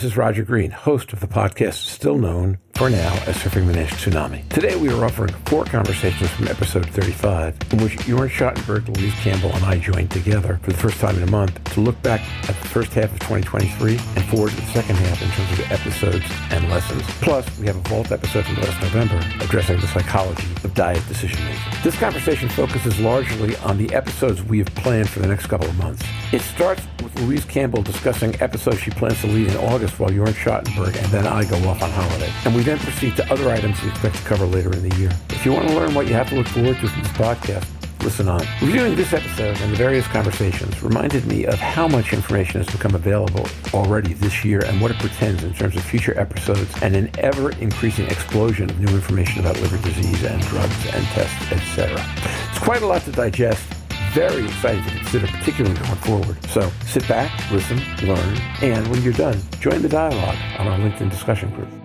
this is Roger Green, host of the podcast still known for now as Surfing the Nash Tsunami. Today we are offering four conversations from episode 35, in which Joern Schattenberg, Louise Campbell, and I joined together for the first time in a month to look back at the first half of 2023 and forward to the second half in terms of episodes and lessons. Plus, we have a vault episode from last November addressing the psychology of diet decision making. This conversation focuses largely on the episodes we have planned for the next couple of months. It starts Louise Campbell discussing episodes she plans to lead in August while Joern Schattenberg and then I go off on holiday. And we then proceed to other items we expect to cover later in the year. If you want to learn what you have to look forward to from this podcast, listen on. Reviewing this episode and the various conversations reminded me of how much information has become available already this year and what it pretends in terms of future episodes and an ever increasing explosion of new information about liver disease and drugs and tests, etc. It's quite a lot to digest very excited to consider, particularly going forward. So sit back, listen, learn, and when you're done, join the dialogue on our LinkedIn discussion group.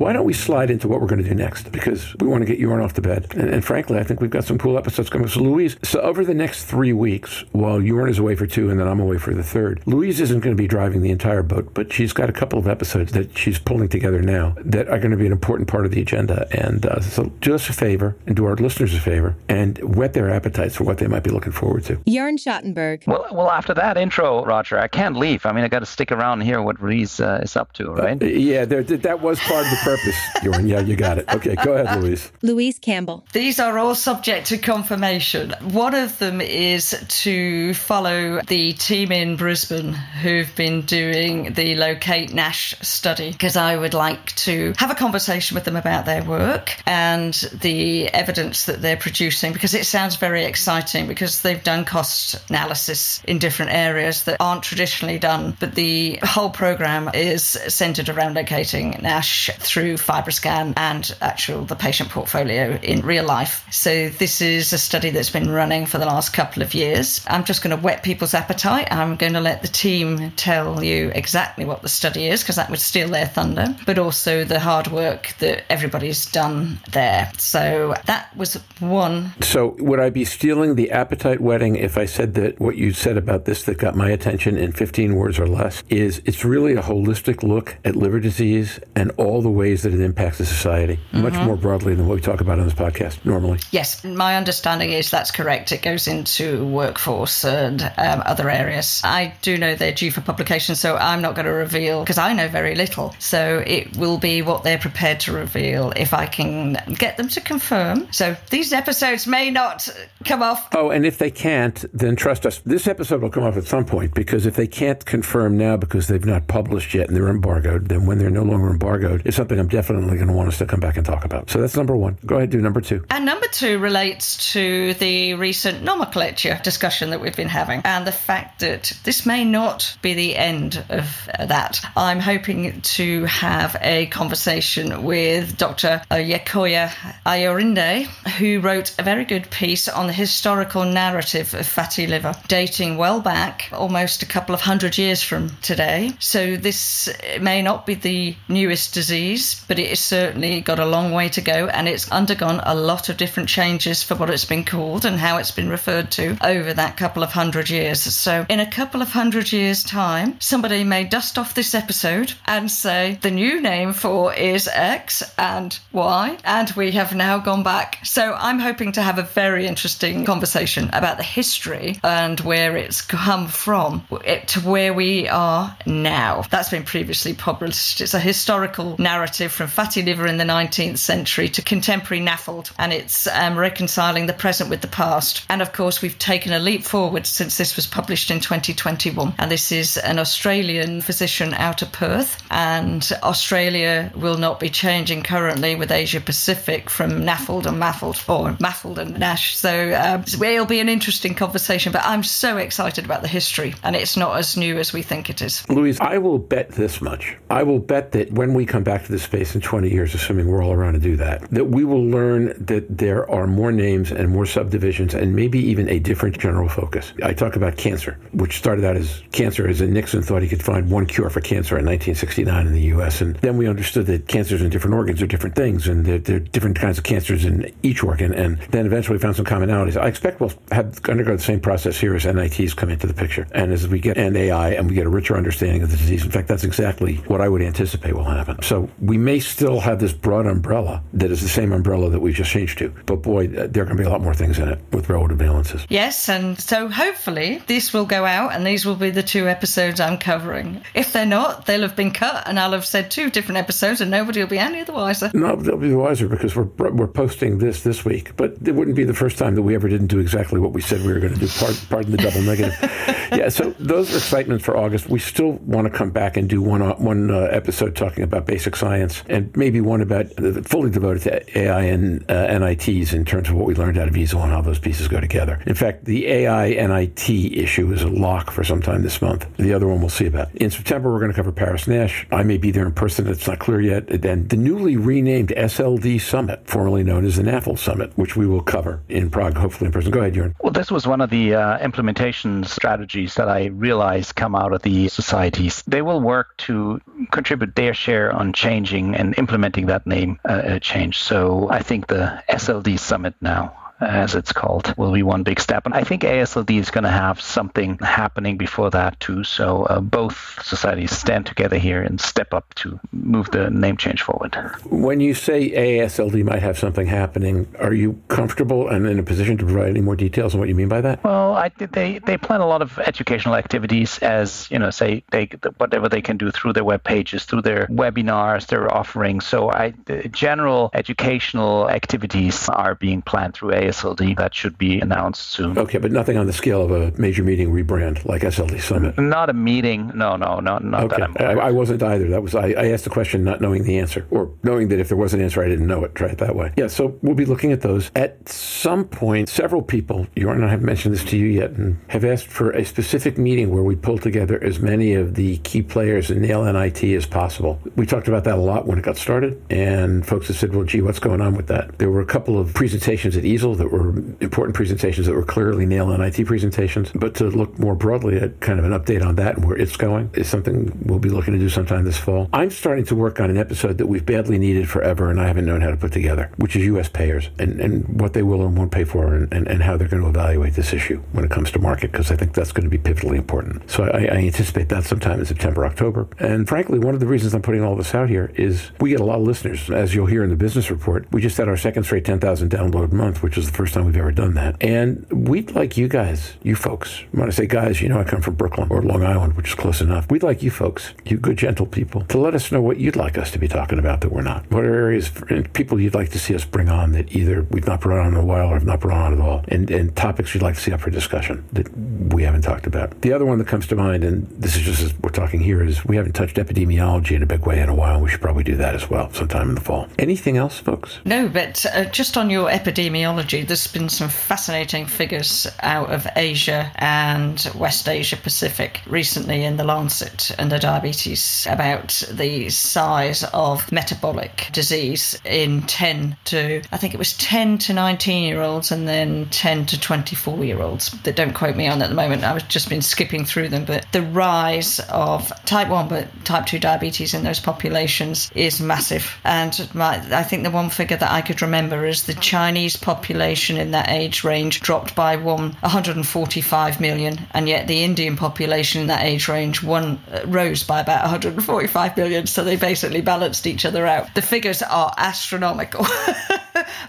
Why don't we slide into what we're going to do next? Because we want to get Joern off the bed. And, and, frankly, I think we've got some cool episodes coming. So, Louise, so over the next three weeks, while Joern is away for two and then I'm away for the third, Louise isn't going to be driving the entire boat, but she's got a couple of episodes that she's pulling together now that are going to be an important part of the agenda. And uh, so do us a favor and do our listeners a favor and whet their appetites for what they might be looking forward to. Joern Schattenberg. Well, well, after that intro, Roger, I can't leave. I mean, I got to stick around and hear what Louise uh, is up to, right? Uh, yeah, there, that was part of the purpose, Joern. Yeah, you got it. Okay, go ahead, Louise. Louise Campbell. These are all subject to confirmation. One of them is to follow the team in Brisbane who've been doing the Locate NASH study, because I would like to have a conversation with them about their work and the evidence that they're producing, because it sounds very exciting, because they've done cost analysis in different areas that aren't traditionally done. But the whole program is centered around locating NASH through FibroScan and actual the patient portfolio in real life. So this is a study that's been running for the last couple of years. I'm just going to whet people's appetite. I'm going to let the team tell you exactly what the study is because that would steal their thunder, but also the hard work that everybody's done there. So that was one. So would I be stealing the appetite whetting if I said that what you said about this that got my attention in 15 words or less is it's really a holistic look at liver disease and all the ways that it impacts the society, mm-hmm. much more broadly than what we talk about on this podcast normally. Yes, my understanding is that's correct. It goes into workforce and um, other areas. I do know they're due for publication, so I'm not going to reveal because I know very little. So it will be what they're prepared to reveal if I can get them to confirm. So these episodes may not come off. Oh, and if they can't, then trust us, this episode will come off at some point because if they can't confirm now because they've not published yet and they're embargoed, then when they're no longer embargoed, it's something I'm definitely going to want us to come back and talk about. So that's number one. Go ahead, do number two. And number two relates to the recent nomenclature discussion that we've been having and the fact that this may not be the end of that. I'm hoping to have a conversation with Dr. Oyekoya Ayonrinde, who wrote a very good piece on the historical narrative of fatty liver, dating well back, almost a couple of hundred years from today. So this may not be the newest disease, but it is certainly got a long way to go and it's undergone a lot of different changes for what it's been called and how it's been referred to over that couple of hundred years. So, in a couple of hundred years' time, somebody may dust off this episode and say the new name for is X and Y, and we have now gone back. So, I'm hoping to have a very interesting conversation about the history and where it's come from to where we are now. That's been previously published. It's a historical narrative from fatty liver in the 19th century to contemporary NAFLD, and it's um, reconciling the present with the past. And of course, we've taken a leap forward since this was published in 2021. And this is an Australian physician out of Perth, and Australia will not be changing currently with Asia Pacific from NAFLD and MAFLD, or MAFLD and NASH. So um, it'll be an interesting conversation, but I'm so excited about the history, and it's not as new as we think it is. Louise, I will bet this much. I will bet that when we come back to this this space in 20 years, assuming we're all around to do that, that we will learn that there are more names and more subdivisions and maybe even a different general focus. I talk about cancer, which started out as cancer as in Nixon thought he could find one cure for cancer in 1969 in the U.S. And then we understood that cancers in different organs are different things and there, there are different kinds of cancers in each organ. And then eventually found some commonalities. I expect we'll have undergo the same process here as NITs come into the picture. And as we get an AI and we get a richer understanding of the disease, in fact, that's exactly what I would anticipate will happen. So we may still have this broad umbrella that is the same umbrella that we just changed to. But boy, there are going to be a lot more things in it with relative valences. Yes, and so hopefully this will go out and these will be the two episodes I'm covering. If they're not, they'll have been cut and I'll have said two different episodes and nobody will be any the wiser. No, they'll be the wiser because we're, we're posting this this week. But it wouldn't be the first time that we ever didn't do exactly what we said we were going to do. Pardon, pardon the double negative. yeah, so those are excitements for August. We still want to come back and do one, uh, one uh, episode talking about basic science and maybe one about fully devoted to AI and uh, NITs in terms of what we learned out of EASL and how those pieces go together. In fact, the AI NIT issue is a lock for some time this month. The other one we'll see about. In September, we're going to cover Paris Nash. I may be there in person. It's not clear yet. And the newly renamed SLD Summit, formerly known as the NAFLD Summit, which we will cover in Prague, hopefully in person. Go ahead, Jörn. Well, this was one of the uh, implementation strategies that I realized come out of the societies. They will work to contribute their share on changing and implementing that name uh, change. So I think the SLD Summit now as it's called, will be one big step. And I think AASLD is going to have something happening before that too. So uh, both societies stand together here and step up to move the name change forward. When you say AASLD might have something happening, are you comfortable and in a position to provide any more details on what you mean by that? Well, I, they they plan a lot of educational activities as you know, say they whatever they can do through their web pages, through their webinars, their offerings. So I the general educational activities are being planned through AASLD SLD that should be announced soon. Okay, but nothing on the scale of a major meeting rebrand like SLD Summit. Not a meeting. No, no, no, not okay. that. I, I, wasn't either. That was I, I, asked the question not knowing the answer, or knowing that if there was an answer, I didn't know it. Try it that way. Yeah. So we'll be looking at those at some point. Several people, you and I have mentioned this to you yet, and have asked for a specific meeting where we pull together as many of the key players in Nail NIT as possible. We talked about that a lot when it got started, and folks have said, "Well, gee, what's going on with that?" There were a couple of presentations at EASL that were important presentations that were clearly Nail NIT presentations. But to look more broadly at kind of an update on that and where it's going is something we'll be looking to do sometime this fall. I'm starting to work on an episode that we've badly needed forever and I haven't known how to put together, which is U.S. payers and, and what they will and won't pay for and, and, and how they're going to evaluate this issue when it comes to market, because I think that's going to be pivotally important. So I, I anticipate that sometime in September, October. And frankly, one of the reasons I'm putting all this out here is we get a lot of listeners. As you'll hear in the business report, we just had our second straight 10,000 download month, which is the first time we've ever done that. And we'd like you guys, you folks, when I say guys, you know I come from Brooklyn or Long Island, which is close enough. We'd like you folks, you good, gentle people, to let us know what you'd like us to be talking about that we're not. What are areas and people you'd like to see us bring on that either we've not brought on in a while or have not brought on at all, and, and topics you'd like to see up for discussion that we haven't talked about. The other one that comes to mind, and this is just as we're talking here, is we haven't touched epidemiology in a big way in a while. We should probably do that as well sometime in the fall. Anything else, folks? No, but uh, just on your epidemiology, there's been some fascinating figures out of Asia and West Asia Pacific recently in the Lancet and the diabetes about the size of metabolic disease in 10 to, I think it was 10 to 19 year olds and then 10 to 24 year olds. That don't quote me on at the moment. I've just been skipping through them, but the rise of type 1 but type 2 diabetes in those populations is massive. And my, I think the one figure that I could remember is the Chinese population in that age range dropped by one 145 million, and yet the Indian population in that age range one uh, rose by about 145 million. So they basically balanced each other out. The figures are astronomical.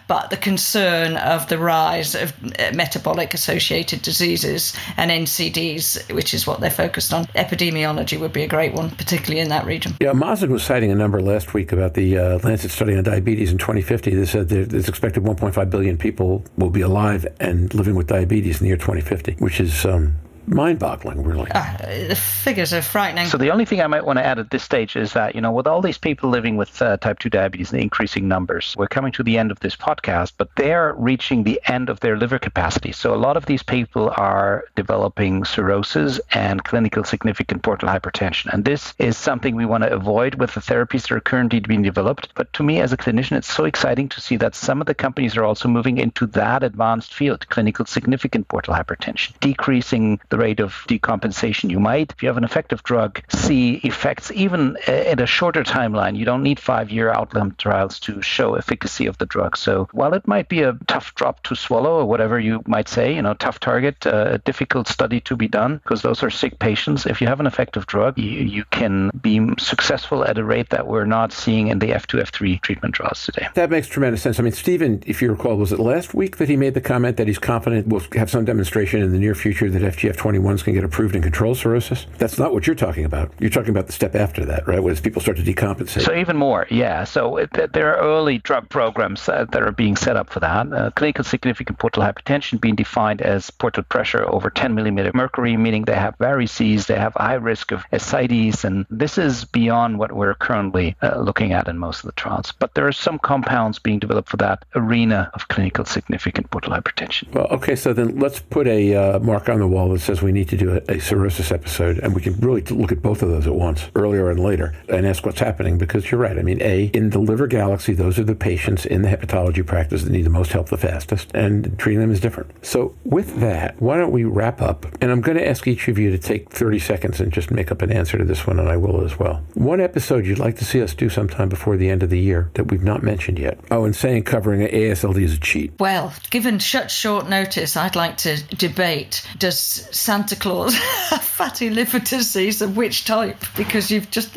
but the concern of the rise of uh, metabolic associated diseases and NCDs, which is what they're focused on, epidemiology would be a great one, particularly in that region. Yeah, Mazen was citing a number last week about the uh, Lancet study on diabetes in 2050. They said there's expected 1.5 billion people will be alive and living with diabetes in the year 2050, which is um, mind boggling, really. Uh, the figures are frightening. So, the only thing I might want to add at this stage is that, you know, with all these people living with uh, type 2 diabetes in increasing numbers, we're coming to the end of this podcast, but they're reaching the end of their liver capacity. So, a lot of these people are developing cirrhosis and clinical significant portal hypertension. And this is something we want to avoid with the therapies that are currently being developed. But to me, as a clinician, it's so exciting to see that some of the companies are also moving into that advanced field, clinical significant portal hypertension, decreasing the rate of decompensation. You might, if you have an effective drug, see effects even in a shorter timeline. You don't need five year outcome trials to show efficacy of the drug. So while it might be a tough drop to swallow or whatever you might say, you know, tough target, uh, a difficult study to be done because those are sick patients. If you have an effective drug, you, you can be successful at a rate that we're not seeing in the F2, F3 treatment trials today. That makes tremendous sense. I mean, Stephen, if you recall, was it last week that he made the comment that he's confident we'll have some demonstration in the near future that FGF21s can get approved in control cirrhosis? That's not what you're talking about. You're talking about the step after that, right? As people start to decompensate. So even more, yeah. So it, there are early drug programs uh, that are being set up for that. Uh, clinical significant portal hypertension being defined as portal pressure over 10 millimeter mercury, meaning they have varices, they have high risk of ascites, and this is beyond what we're currently uh, looking at in most of the trials. But there are some compounds being developed for that arena of clinical significant portal hypertension. Well, okay, so then let's put a uh, mark on the wall that says we need to do a, a cirrhosis episode, and we can really look at both of those at once, earlier and later, and ask what's happening because you're right. I mean, A, in the liver galaxy, those are the patients in the hepatology practice that need the most help the fastest, and treating them is different. So, with that, why don't we wrap up? And I'm going to ask each of you to take 30 seconds and just make up an answer to this one, and I will as well. One episode you'd like to see us do sometime before the end of the year that we've not mentioned yet. Oh, and saying covering AASLD is a cheat. Well, given such short notice, I'd like to debate does Santa Claus fatty liver disease and which type? Because you've just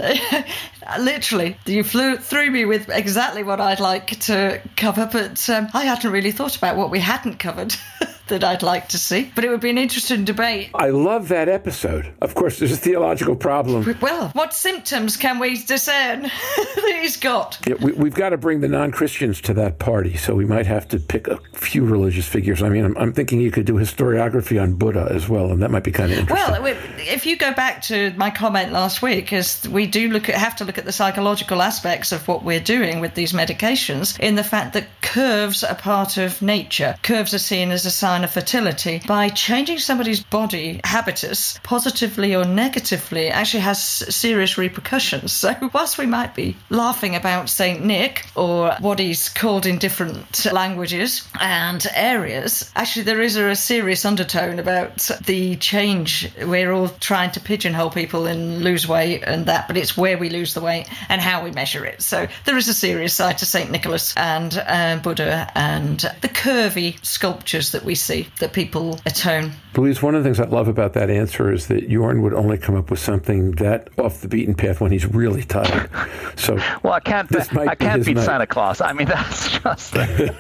literally you flew through me with exactly what I'd like to cover, but um, I hadn't really thought about what we hadn't covered. that I'd like to see. But it would be an interesting debate. I love that episode. Of course, there's a theological problem. Well, what symptoms can we discern that he's got? Yeah, we, have got to bring the non Christians to that party, so we might have to pick a few religious figures. I mean, I'm, I'm, thinking you could do historiography on Buddha as well, and that might be kind of interesting. Well, if you go back to my comment last week, is we do look at, have to look at the psychological aspects of what we're doing with these medications in the fact that curves are part of nature. Curves are seen as a sign of fertility by changing somebody's body habitus positively or negatively actually has serious repercussions. So, whilst we might be laughing about St. Nick or what he's called in different languages and areas, actually, there is a serious undertone about the change. We're all trying to pigeonhole people and lose weight and that, but it's where we lose the weight and how we measure it. So, there is a serious side to St. Nicholas and uh, Buddha and the curvy sculptures that we see that people atone. Louise, one of the things I love about that answer is that Jorn would only come up with something that off the beaten path when he's really tired. So well, I can't. I can't beat night. Santa Claus. I mean, that's just. I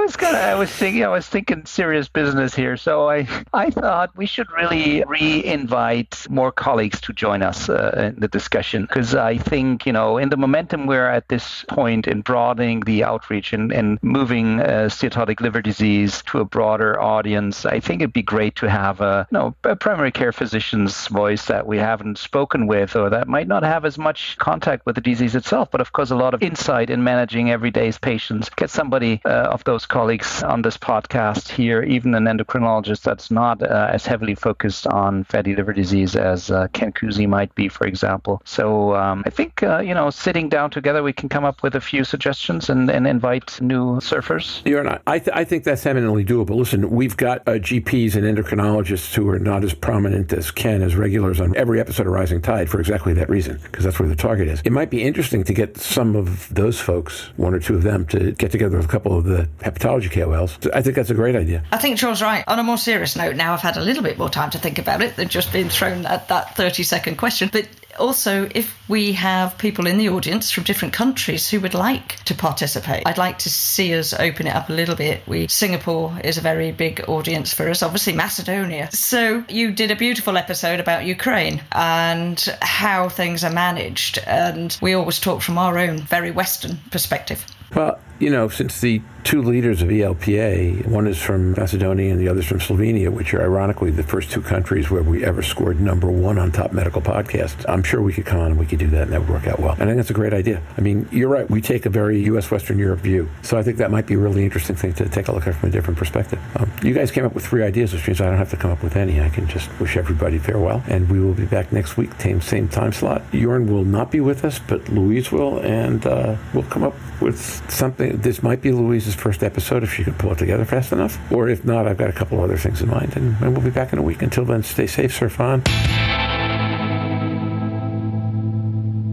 was kind of. I was thinking. I was thinking serious business here. So I. I thought we should really re-invite more colleagues to join us uh, in the discussion because I think you know in the momentum we're at this point in broadening the outreach and, and moving uh, steatotic liver disease to a broader audience. I think it'd be great to have a, you know, a primary care physician's voice that we haven't spoken with or that might not have as much contact with the disease itself, but of course a lot of insight in managing everyday's patients. Get somebody uh, of those colleagues on this podcast here, even an endocrinologist that's not uh, as heavily focused on fatty liver disease as uh, Ken Cusi might be, for example. So um, I think, uh, you know, sitting down together, we can come up with a few suggestions and, and invite new surfers. You're not. I, th- I think that's eminently doable. Listen, we've got uh, GPs and endocrinologists who are not as prominent as Ken as regulars on every episode of Rising Tide for exactly that reason, because that's where the target is. It might be interesting to get some of those folks, one or two of them, to get together with a couple of the hepatology KOLs. I think that's a great idea. I think Joern's right. On a more serious note, now I've had a little bit more time to think about it than just being thrown at that 30 second question. But also, if we have people in the audience from different countries who would like to participate, I'd like to see us open it up a little bit. We Singapore is a very big audience for us, obviously Macedonia. So you did a beautiful episode about Ukraine and how things are managed, and we always talk from our own very Western perspective. Well, you know, since the two leaders of ELPA, one is from Macedonia and the other is from Slovenia, which are ironically the first two countries where we ever scored number one on top medical podcasts. I'm sure we could come on and we could do that and that would work out well. And I think that's a great idea. I mean, you're right. We take a very U.S. Western Europe view. So I think that might be a really interesting thing to take a look at from a different perspective. Um, you guys came up with three ideas, which means I don't have to come up with any. I can just wish everybody farewell. And we will be back next week, same, same time slot. Jorn will not be with us, but Louise will. And uh, we'll come up with something. This might be Louise's first episode if she can pull it together fast enough. Or if not, I've got a couple other things in mind, and, and we'll be back in a week. Until then, stay safe, surf on.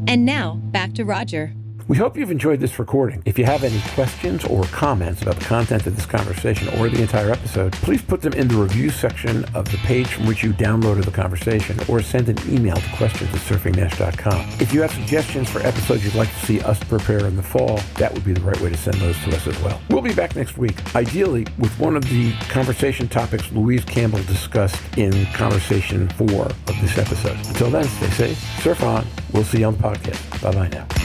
And now, back to Roger. We hope you've enjoyed this recording. If you have any questions or comments about the content of this conversation or the entire episode, please put them in the review section of the page from which you downloaded the conversation or send an email to questions at surfingnash.com. If you have suggestions for episodes you'd like to see us prepare in the fall, that would be the right way to send those to us as well. We'll be back next week, ideally with one of the conversation topics Louise Campbell discussed in conversation four of this episode. Until then, stay safe, surf on. We'll see you on the podcast. Bye bye now.